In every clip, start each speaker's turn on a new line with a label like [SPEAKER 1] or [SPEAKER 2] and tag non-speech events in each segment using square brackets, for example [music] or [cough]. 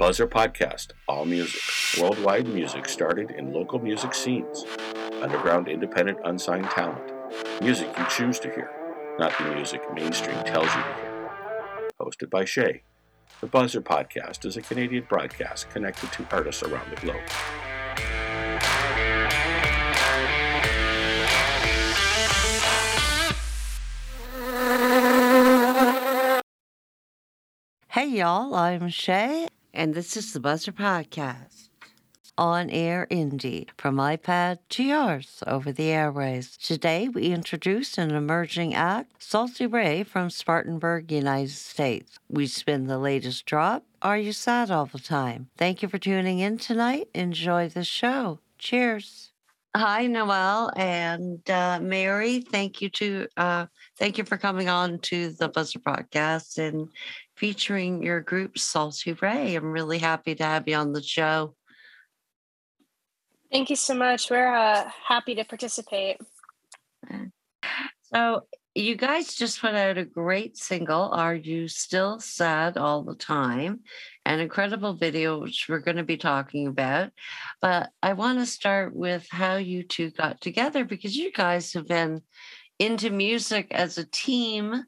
[SPEAKER 1] Buzzr Podcast, all music, worldwide music started in local music scenes, underground independent unsigned talent, music you choose to hear, not the music mainstream tells you to hear. Hosted by Shay, the Buzzr Podcast is a Canadian broadcast connected to artists around the globe.
[SPEAKER 2] Hey, y'all, I'm Shay, and this is the Buzzr Podcast. On air indie, from iPad to yours over the airways. Today, we introduce an emerging act, Salti Ray from Spartanburg, United States. We spin the latest drop. Are you sad all the time? Thank you for tuning in tonight. Enjoy the show. Cheers. Hi, Noel and uh, Mary. Thank you to uh, thank you for coming on to the Buzzr Podcast and featuring your group Salti Ray. I'm really happy to have you on the show.
[SPEAKER 3] Thank you so much. We're uh, happy to participate.
[SPEAKER 2] So, you guys just put out a great single, Are You Still Sad All the Time? An incredible video, which we're going to be talking about. But I want to start with how you two got together because you guys have been into music as a team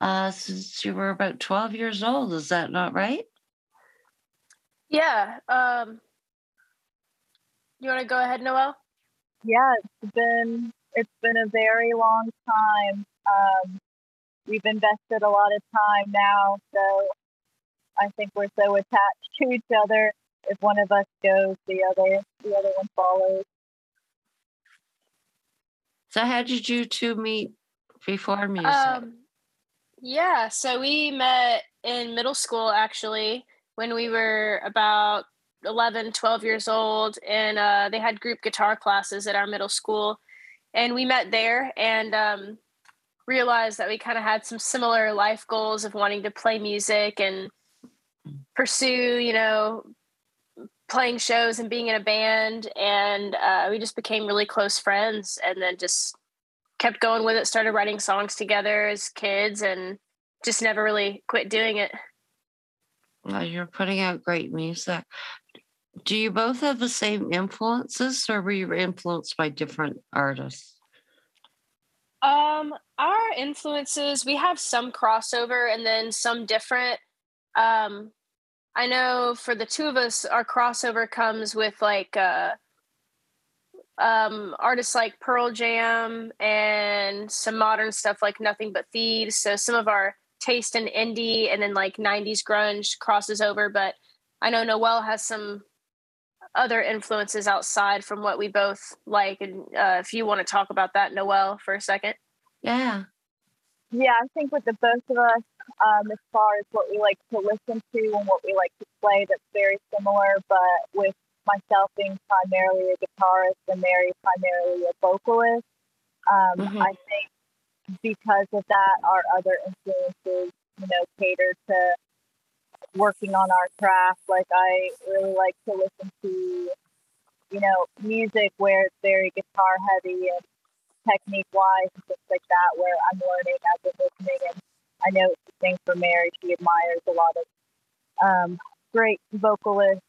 [SPEAKER 2] uh, since you were about 12 years old. Is that not right?
[SPEAKER 3] Yeah. Um, you want to go ahead, Noel?
[SPEAKER 4] Yeah, it's been it's been a very long time. Um, we've invested a lot of time now, so I think we're so attached to each other. If one of us goes, the other the other one follows.
[SPEAKER 2] So, how did you two meet before music?
[SPEAKER 3] Um, yeah, so we met in middle school actually when we were about 11, 12 years old, and uh, they had group guitar classes at our middle school. And we met there and um, realized that we kind of had some similar life goals of wanting to play music and pursue, you know, playing shows and being in a band. And uh, we just became really close friends and then just kept going with it, started writing songs together as kids, and just never really quit doing it.
[SPEAKER 2] Well, you're putting out great music. Do you both have the same influences, or were you influenced by different artists?
[SPEAKER 3] Um, our influences, we have some crossover and then some different. Um, I know for the two of us, our crossover comes with like uh, um, artists like Pearl Jam and some modern stuff like Nothing But Thieves. So some of our taste in indie and then like 90s grunge crosses over. But I know Noel has some other influences outside from what we both like. And uh, if you want to talk about that, Noel, for a second.
[SPEAKER 2] Yeah.
[SPEAKER 4] Yeah, I think with the both of us, um, as far as what we like to listen to and what we like to play, that's very similar. But with myself being primarily a guitarist and Mary primarily a vocalist, um, mm-hmm. I think because of that, our other influences, you know, cater to working on our craft. Like I really like to listen to, you know, music where it's very guitar heavy and technique wise and things like that, where I'm learning as I'm listening. And I know it's the same for Mary. She admires a lot of um, great vocalists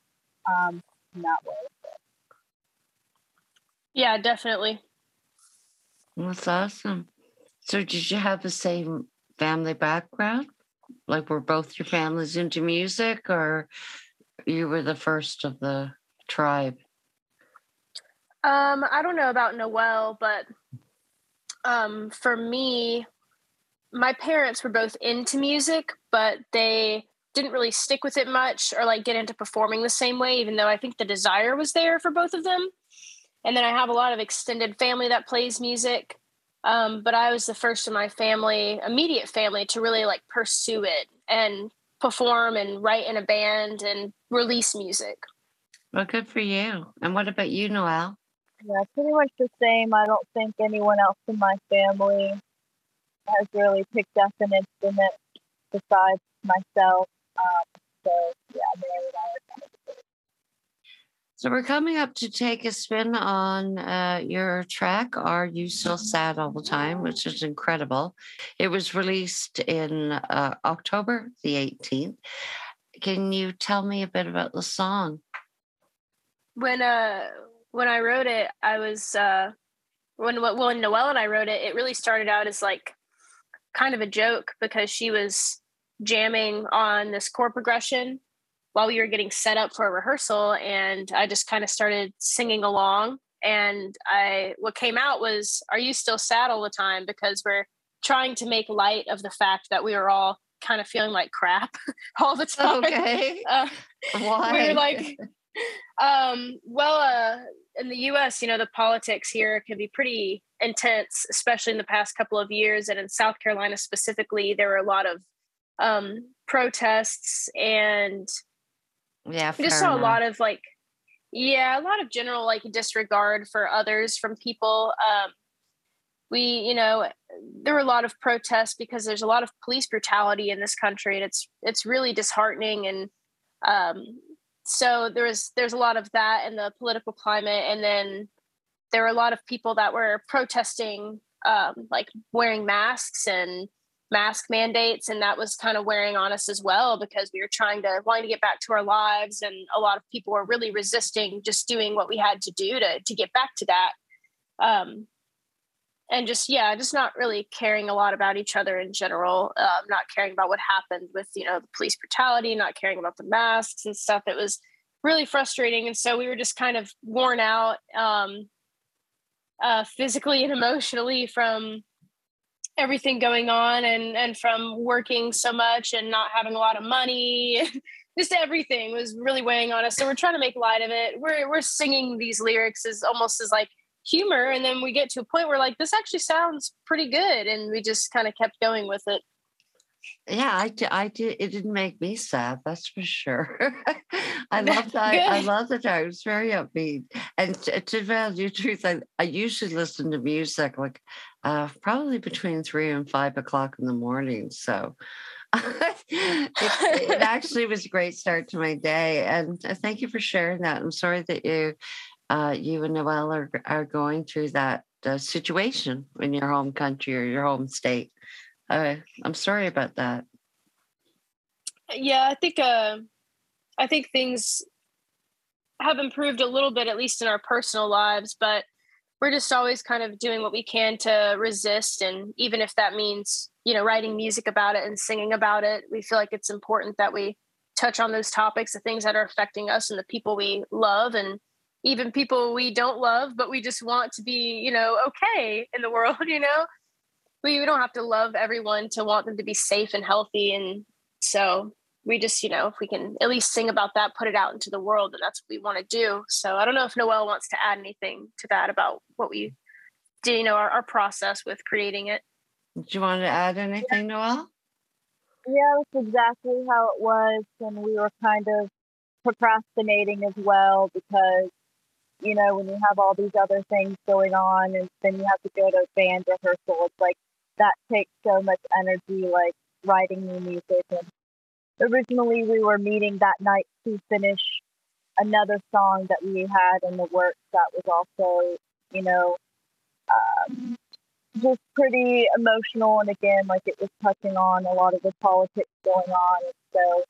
[SPEAKER 4] um, in that way.
[SPEAKER 3] Yeah, definitely.
[SPEAKER 2] That's awesome. So, did you have the same family background? Like, were both your families into music, or you were the first of the tribe?
[SPEAKER 3] Um, I don't know about Noel, but um, for me, my parents were both into music, but they didn't really stick with it much or like get into performing the same way, even though I think the desire was there for both of them. And then I have a lot of extended family that plays music. Um, but I was the first in my family, immediate family, to really like pursue it and perform and write in a band and release music.
[SPEAKER 2] Well, good for you. And what about you, Noel?
[SPEAKER 4] Yeah, pretty much the same. I don't think anyone else in my family has really picked up an instrument besides myself. Um, so yeah, Mary and are
[SPEAKER 2] so we're coming up to take a spin on uh, your track, Are You Still Sad All the Time, which is incredible. It was released in uh, October the 18th. can you tell me a bit about the song?
[SPEAKER 3] When uh when I wrote it, I was uh when when Noelle and I wrote it, it really started out as like kind of a joke because she was jamming on this chord progression while we were getting set up for a rehearsal and I just kind of started singing along and I what came out was are you still sad all the time because we're trying to make light of the fact that we were all kind of feeling like crap [laughs] all the time.
[SPEAKER 2] Okay. Uh, Why?
[SPEAKER 3] We were like um well uh in the US, you know, the politics here can be pretty intense, especially in the past couple of years and in South Carolina specifically there were a lot of um protests and
[SPEAKER 2] yeah,
[SPEAKER 3] we just saw enough. a lot of like, yeah, a lot of general like disregard for others from people. Um, we, you know, there were a lot of protests because there's a lot of police brutality in this country, and it's it's really disheartening. And um, so there was there's a lot of that in the political climate, and then there were a lot of people that were protesting, um, like wearing masks and mask mandates. And that was kind of wearing on us as well because we were trying to wanting to get back to our lives. And a lot of people were really resisting just doing what we had to do to to get back to that. Um, and just yeah just not really caring a lot about each other in general um, not caring about what happened with you know the police brutality not caring about the masks and stuff. It was really frustrating and so we were just kind of worn out um, uh, physically and emotionally from everything going on and and from working so much and not having a lot of money. [laughs] Just everything was really weighing on us so we're trying to make light of it. We're we're singing these lyrics as almost as like humor and then we get to a point where like this actually sounds pretty good and we just kind of kept going with it
[SPEAKER 2] yeah, I did. I did. It didn't make me sad. That's for sure. [laughs] I [laughs] love that. I love that. I was very upbeat. And to, to tell you the truth, I, I usually listen to music like uh, probably between three and five o'clock in the morning. So [laughs] it, it, actually was a great start to my day. And uh, thank you for sharing that. I'm sorry that you, uh, you and Noelle are, are going through that uh, situation in your home country or your home state. Uh, I'm sorry about that.
[SPEAKER 3] Yeah, I think uh, I think things have improved a little bit, at least in our personal lives. But we're just always kind of doing what we can to resist, and even if that means you know writing music about it and singing about it, we feel like it's important that we touch on those topics, the things that are affecting us and the people we love, and even people we don't love, but we just want to be you know okay in the [laughs] world, you know we, we don't have to love everyone to want them to be safe and healthy. And so we just, you know, if we can at least sing about that, put it out into the world, and that's what we want to do. So I don't know if Noelle wants to add anything to that about what we do, you know, our, our process with creating it.
[SPEAKER 2] Do you want to add anything, Noelle?
[SPEAKER 4] Yeah, that's exactly how it was. And we were kind of procrastinating as well because, you know, when you have all these other things going on and then you have to go to band rehearsal, it's like that takes so much energy, like writing new music. And originally, we were meeting that night to finish another song that we had in the works that was also, you know, um, just pretty emotional. And again, like it was touching on a lot of the politics going on. And so,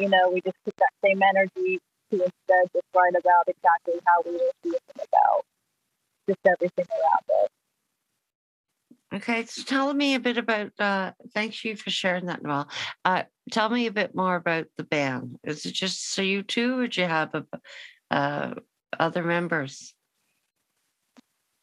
[SPEAKER 4] you know, we just took that same energy to instead just write about exactly how we were feeling about just everything around it.
[SPEAKER 2] Okay, so tell me a bit about. Uh, thank you for sharing that, Noel. Uh, tell me a bit more about the band. Is it just so you two, or do you have a, uh, other members?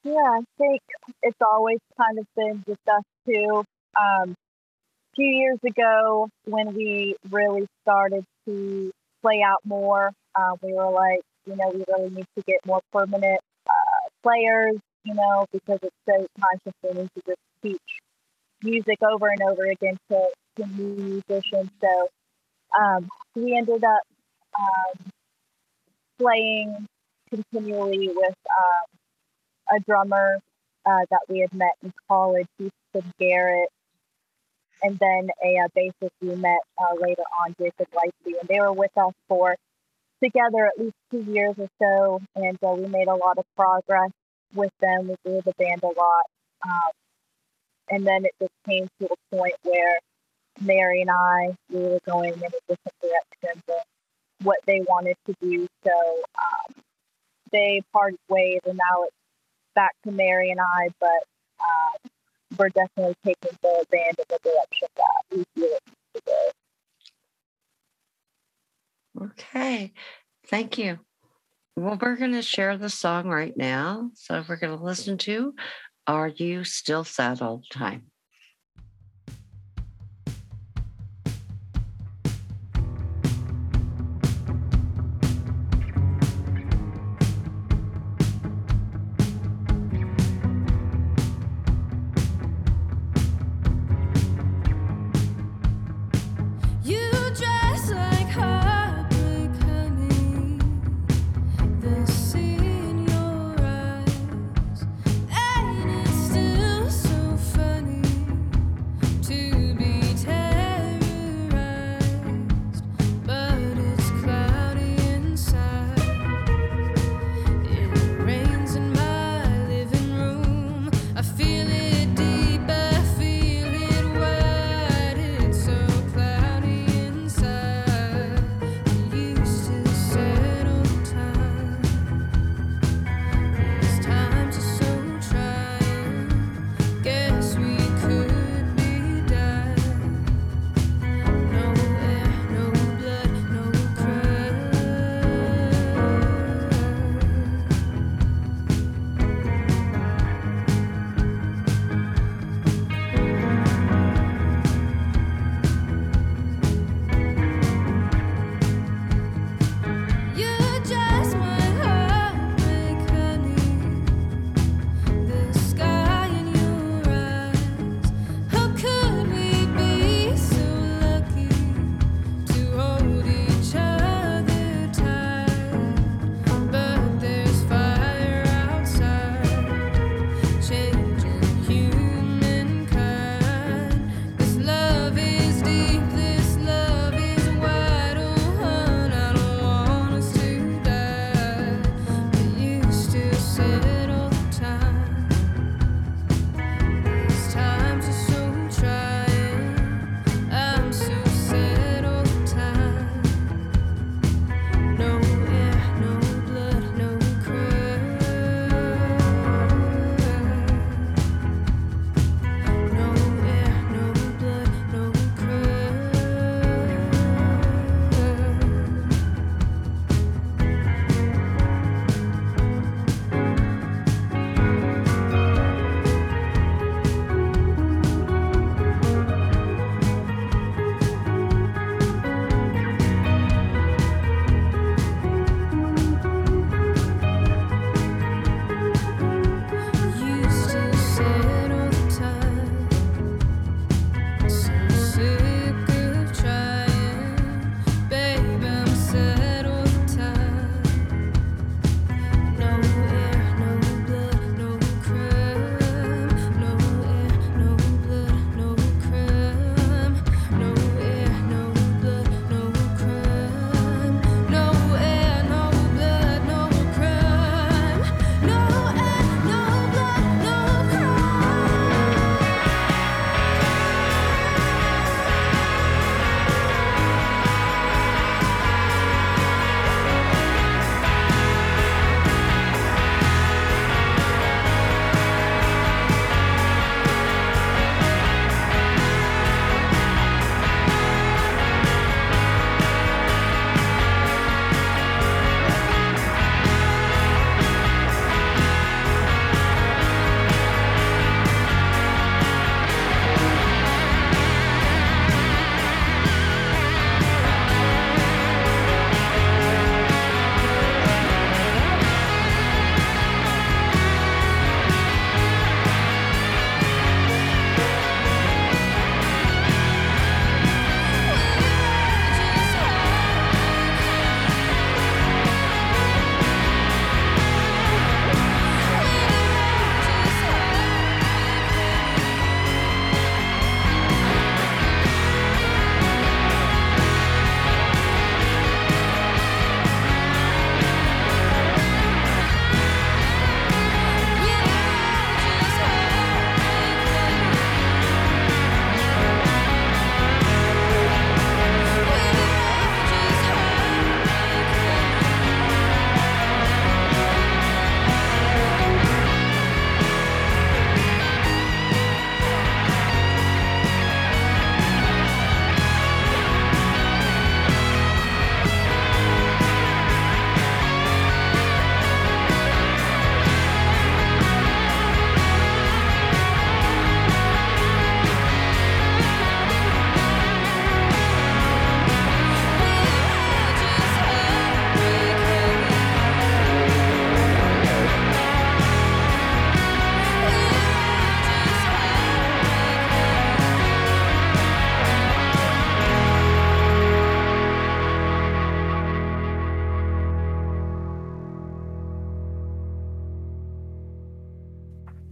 [SPEAKER 4] Yeah, I think it's always kind of been just us two. Um, a few years ago, when we really started to play out more, uh, we were like, you know, we really need to get more permanent uh, players you know, because it's so time consuming to just teach music over and over again to, to new musicians. So um, we ended up um, playing continually with um, a drummer uh, that we had met in college, Houston Garrett, and then a, a bassist we met uh, later on, Jacob Lightsey, and they were with us for together at least two years or so, and uh, we made a lot of progress with them. We grew the band a lot. Um, and then it just came to a point where Mary and I, we were going in a different direction than what they wanted to do. So um, they parted ways, and now it's back to Mary and I. But um, we're definitely taking the band in the direction that we feel it needs to
[SPEAKER 2] go. Okay, thank you. Well, we're going to share the song right now. So we're going to listen to Are You Still Sad All the Time?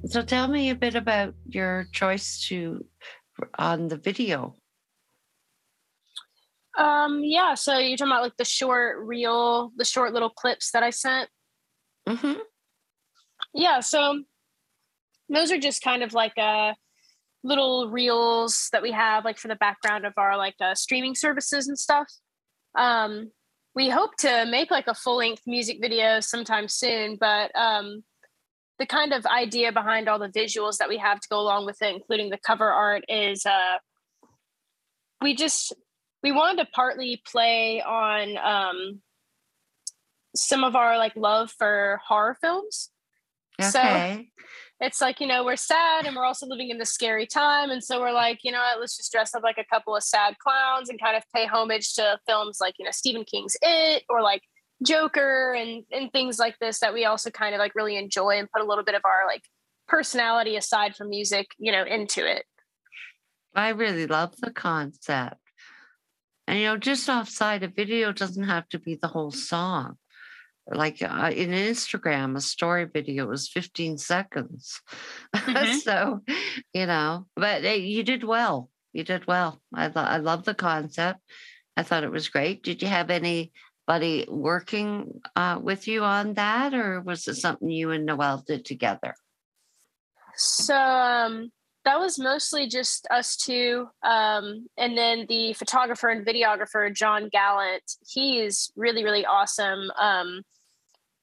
[SPEAKER 2] So tell me a bit about your choice to on the video.
[SPEAKER 3] Um, yeah, so you're talking about like the short reel, the short little clips that I sent.
[SPEAKER 2] Mm-hmm.
[SPEAKER 3] Yeah, so those are just kind of like uh little reels that we have like for the background of our like uh, streaming services and stuff. Um, we hope to make like a full length music video sometime soon, but um, the kind of idea behind all the visuals that we have to go along with it, including the cover art, is uh, we just we wanted to partly play on um, some of our like love for horror films.
[SPEAKER 2] Okay.
[SPEAKER 3] So it's like you know we're sad and we're also living in this scary time and so we're like you know what, let's just dress up like a couple of sad clowns and kind of pay homage to films like you know stephen king's it or like joker and and things like this that we also kind of like really enjoy and put a little bit of our like personality aside from music you know into it
[SPEAKER 2] i really love the concept and you know just offside a video doesn't have to be the whole song like uh, in Instagram, a story video was 15 seconds. [laughs] Mm-hmm. so, you know, but hey, you did well. You did well. I, I love the concept. I thought it was great. Did you have anybody working uh, with you on that, or was it something you and Noel did together?
[SPEAKER 3] So, um, that was mostly just us two. Um, and then the photographer and videographer, John Gallant, he is really, really awesome. Um,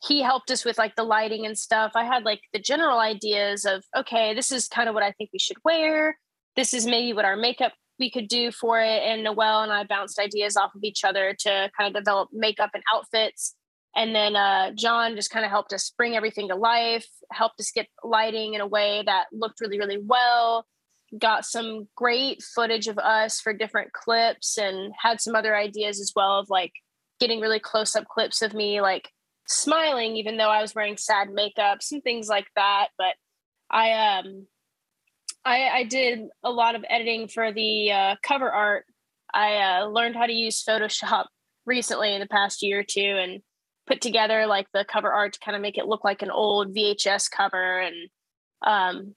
[SPEAKER 3] he helped us with like the lighting and stuff. I had like the general ideas of, okay, this is kind of what I think we should wear. This is maybe what our makeup we could do for it. And Noel and I bounced ideas off of each other to kind of develop makeup and outfits. And then uh, John just kind of helped us bring everything to life, helped us get lighting in a way that looked really, really well. Got some great footage of us for different clips and had some other ideas as well of like getting really close up clips of me, like smiling even though I was wearing sad makeup, some things like that. But I um I, I did a lot of editing for the uh, cover art. I uh, learned how to use Photoshop [laughs] recently in the past year or two and put together like the cover art to kind of make it look like an old VHS cover and um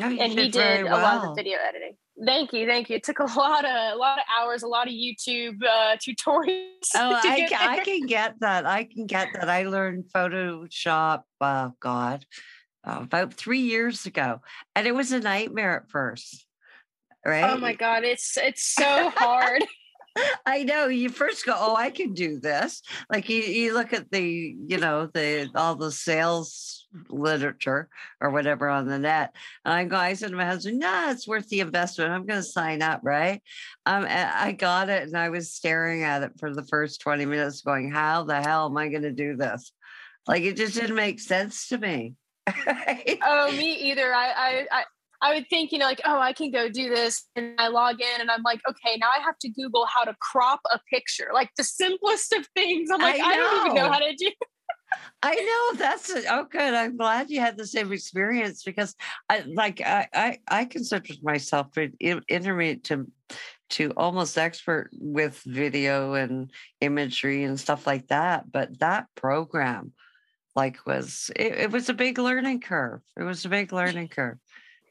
[SPEAKER 2] oh,
[SPEAKER 3] and he did
[SPEAKER 2] well.
[SPEAKER 3] a lot of the video editing. Thank you, thank you. It took a [laughs] lot of a lot of hours, a lot of YouTube uh, tutorials. [laughs]
[SPEAKER 2] Oh, I, I can get that. I can get that. I learned Photoshop. Oh God, uh, about three years ago, and it was a nightmare at first. Right?
[SPEAKER 3] Oh my God, it's it's so hard. [laughs]
[SPEAKER 2] I know you first go, oh, I can do this. Like you, you look at the, you know, the all the sales literature or whatever on the net. And I go, I said to my husband, nah, it's worth the investment. I'm going to sign up, right? Um, I got it and I was staring at it for the first 20 minutes, going, how the hell am I going to do this? Like it just didn't make sense to me. [laughs]
[SPEAKER 3] oh, me either. I, I, I would think, you know, like, oh, I can go do this. And I log in and I'm like, okay, now I have to Google how to crop a picture. Like the simplest of things. I'm like, I, I don't even know how to do. [laughs]
[SPEAKER 2] I know that's a, oh good. I'm glad you had the same experience because I like I I, I consider myself intermediate to to almost expert with video and imagery and stuff like that. But that program like was it, it was a big learning curve. It was a big learning curve.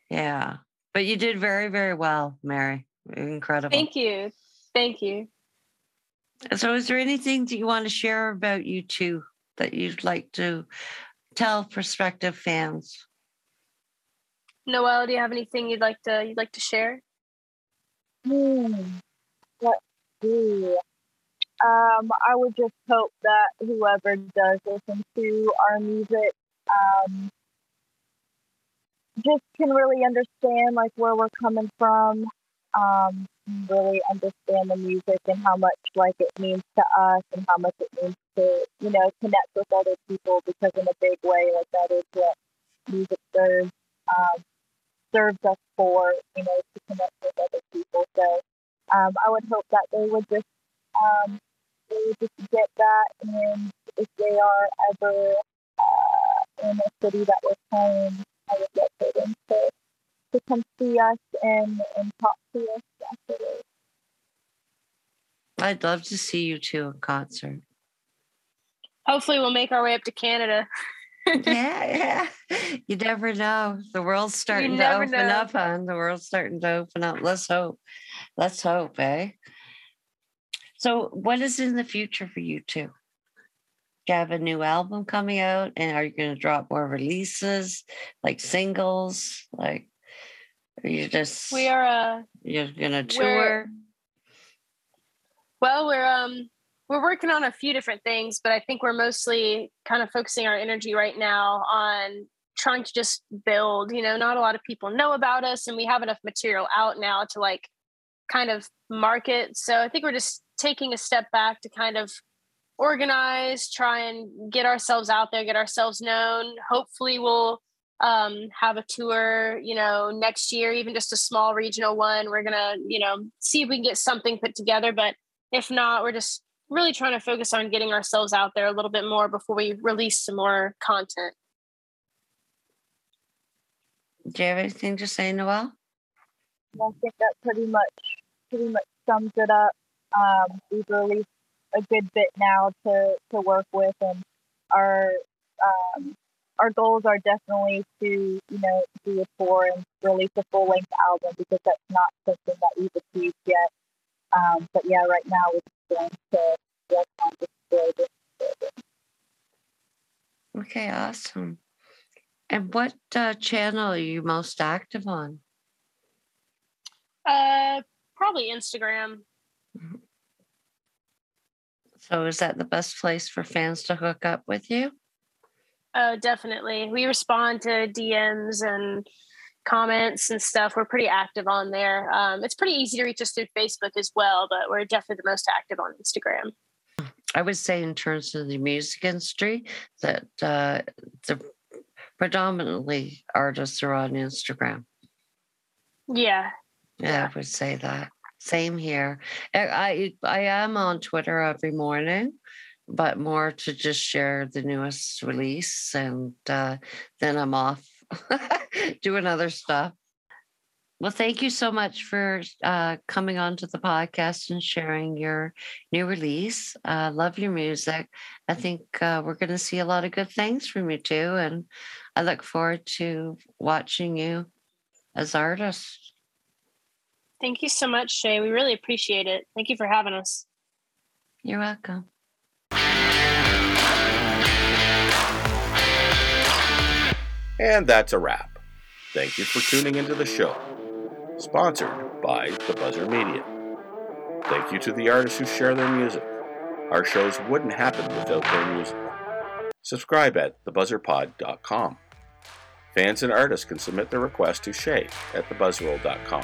[SPEAKER 2] Yeah. But you did very, very well, Mary. Incredible.
[SPEAKER 3] Thank you. Thank you.
[SPEAKER 2] So, is there anything that you want to share about you two that you'd like to tell prospective fans?
[SPEAKER 3] Noel, do you have anything you'd like to you'd like to share?
[SPEAKER 4] Hmm. Let's see. Um, I would just hope that whoever does listen to our music um, just can really understand like where we're coming from, um, really understand the music and how much like it means to us and how much it means to you know connect with other people because in a big way like that is what music serves um, serves us for you know to connect with other people. So um, I would hope that they would just um, they would just get that and if they are ever uh, in a city that we're playing I would get them to, to come see us and, and talk to us afterwards.
[SPEAKER 2] I'd love to see you two in concert.
[SPEAKER 3] Hopefully, we'll make our way up to Canada. [laughs]
[SPEAKER 2] yeah, yeah. You never know. The world's starting to open know. up, hon. The world's starting to open up. Let's hope. Let's hope, eh? So, what is in the future for you two? Do you have a new album coming out? And are you going to drop more releases, like singles? Like, are you just.
[SPEAKER 3] We are. Uh,
[SPEAKER 2] you're going to tour?
[SPEAKER 3] Well, we're um we're working on a few different things, but I think we're mostly kind of focusing our energy right now on trying to just build. You know, not a lot of people know about us, and we have enough material out now to like kind of market. So I think we're just taking a step back to kind of organize, try and get ourselves out there, get ourselves known. Hopefully, we'll um, have a tour, you know, next year, even just a small regional one. We're gonna, you know, see if we can get something put together. But if not, we're just really trying to focus on getting ourselves out there a little bit more before we release some more content.
[SPEAKER 2] Do you have anything to say, Noelle?
[SPEAKER 4] I think that pretty much pretty much sums it up. Um, we've released a good bit now to, to work with, and our um, our goals are definitely to you know do a tour and release a full length album because that's not something that we've achieved yet. Um, but yeah, right now we're going to work on this
[SPEAKER 2] Okay, awesome. And what uh, channel are you most active on?
[SPEAKER 3] Uh, probably Instagram.
[SPEAKER 2] So, is that the best place for fans to hook up with you?
[SPEAKER 3] Oh, definitely. We respond to DMs and comments and stuff. We're pretty active on there. Um, it's pretty easy to reach us through Facebook as well, but we're definitely the most active on Instagram.
[SPEAKER 2] I would say, in terms of the music industry, that uh, the predominantly artists are on Instagram.
[SPEAKER 3] Yeah.
[SPEAKER 2] Yeah, I would say that. Same here. I I am on Twitter every morning, but more to just share the newest release, and uh, then I'm off [laughs] doing other stuff. Well, thank you so much for uh, coming on to the podcast and sharing your new release. Uh, love your music. I think uh, we're going to see a lot of good things from you too, and I look forward to watching you as artists.
[SPEAKER 3] Thank you so much, Shay. We really appreciate it. Thank you for having us.
[SPEAKER 2] You're welcome.
[SPEAKER 1] And that's a wrap. Thank you for tuning into the show. Sponsored by The Buzzr Media. Thank you to the artists who share their music. Our shows wouldn't happen without their music. Subscribe at thebuzzrpod.com. Fans and artists can submit their requests to Shay at thebuzzroll.com.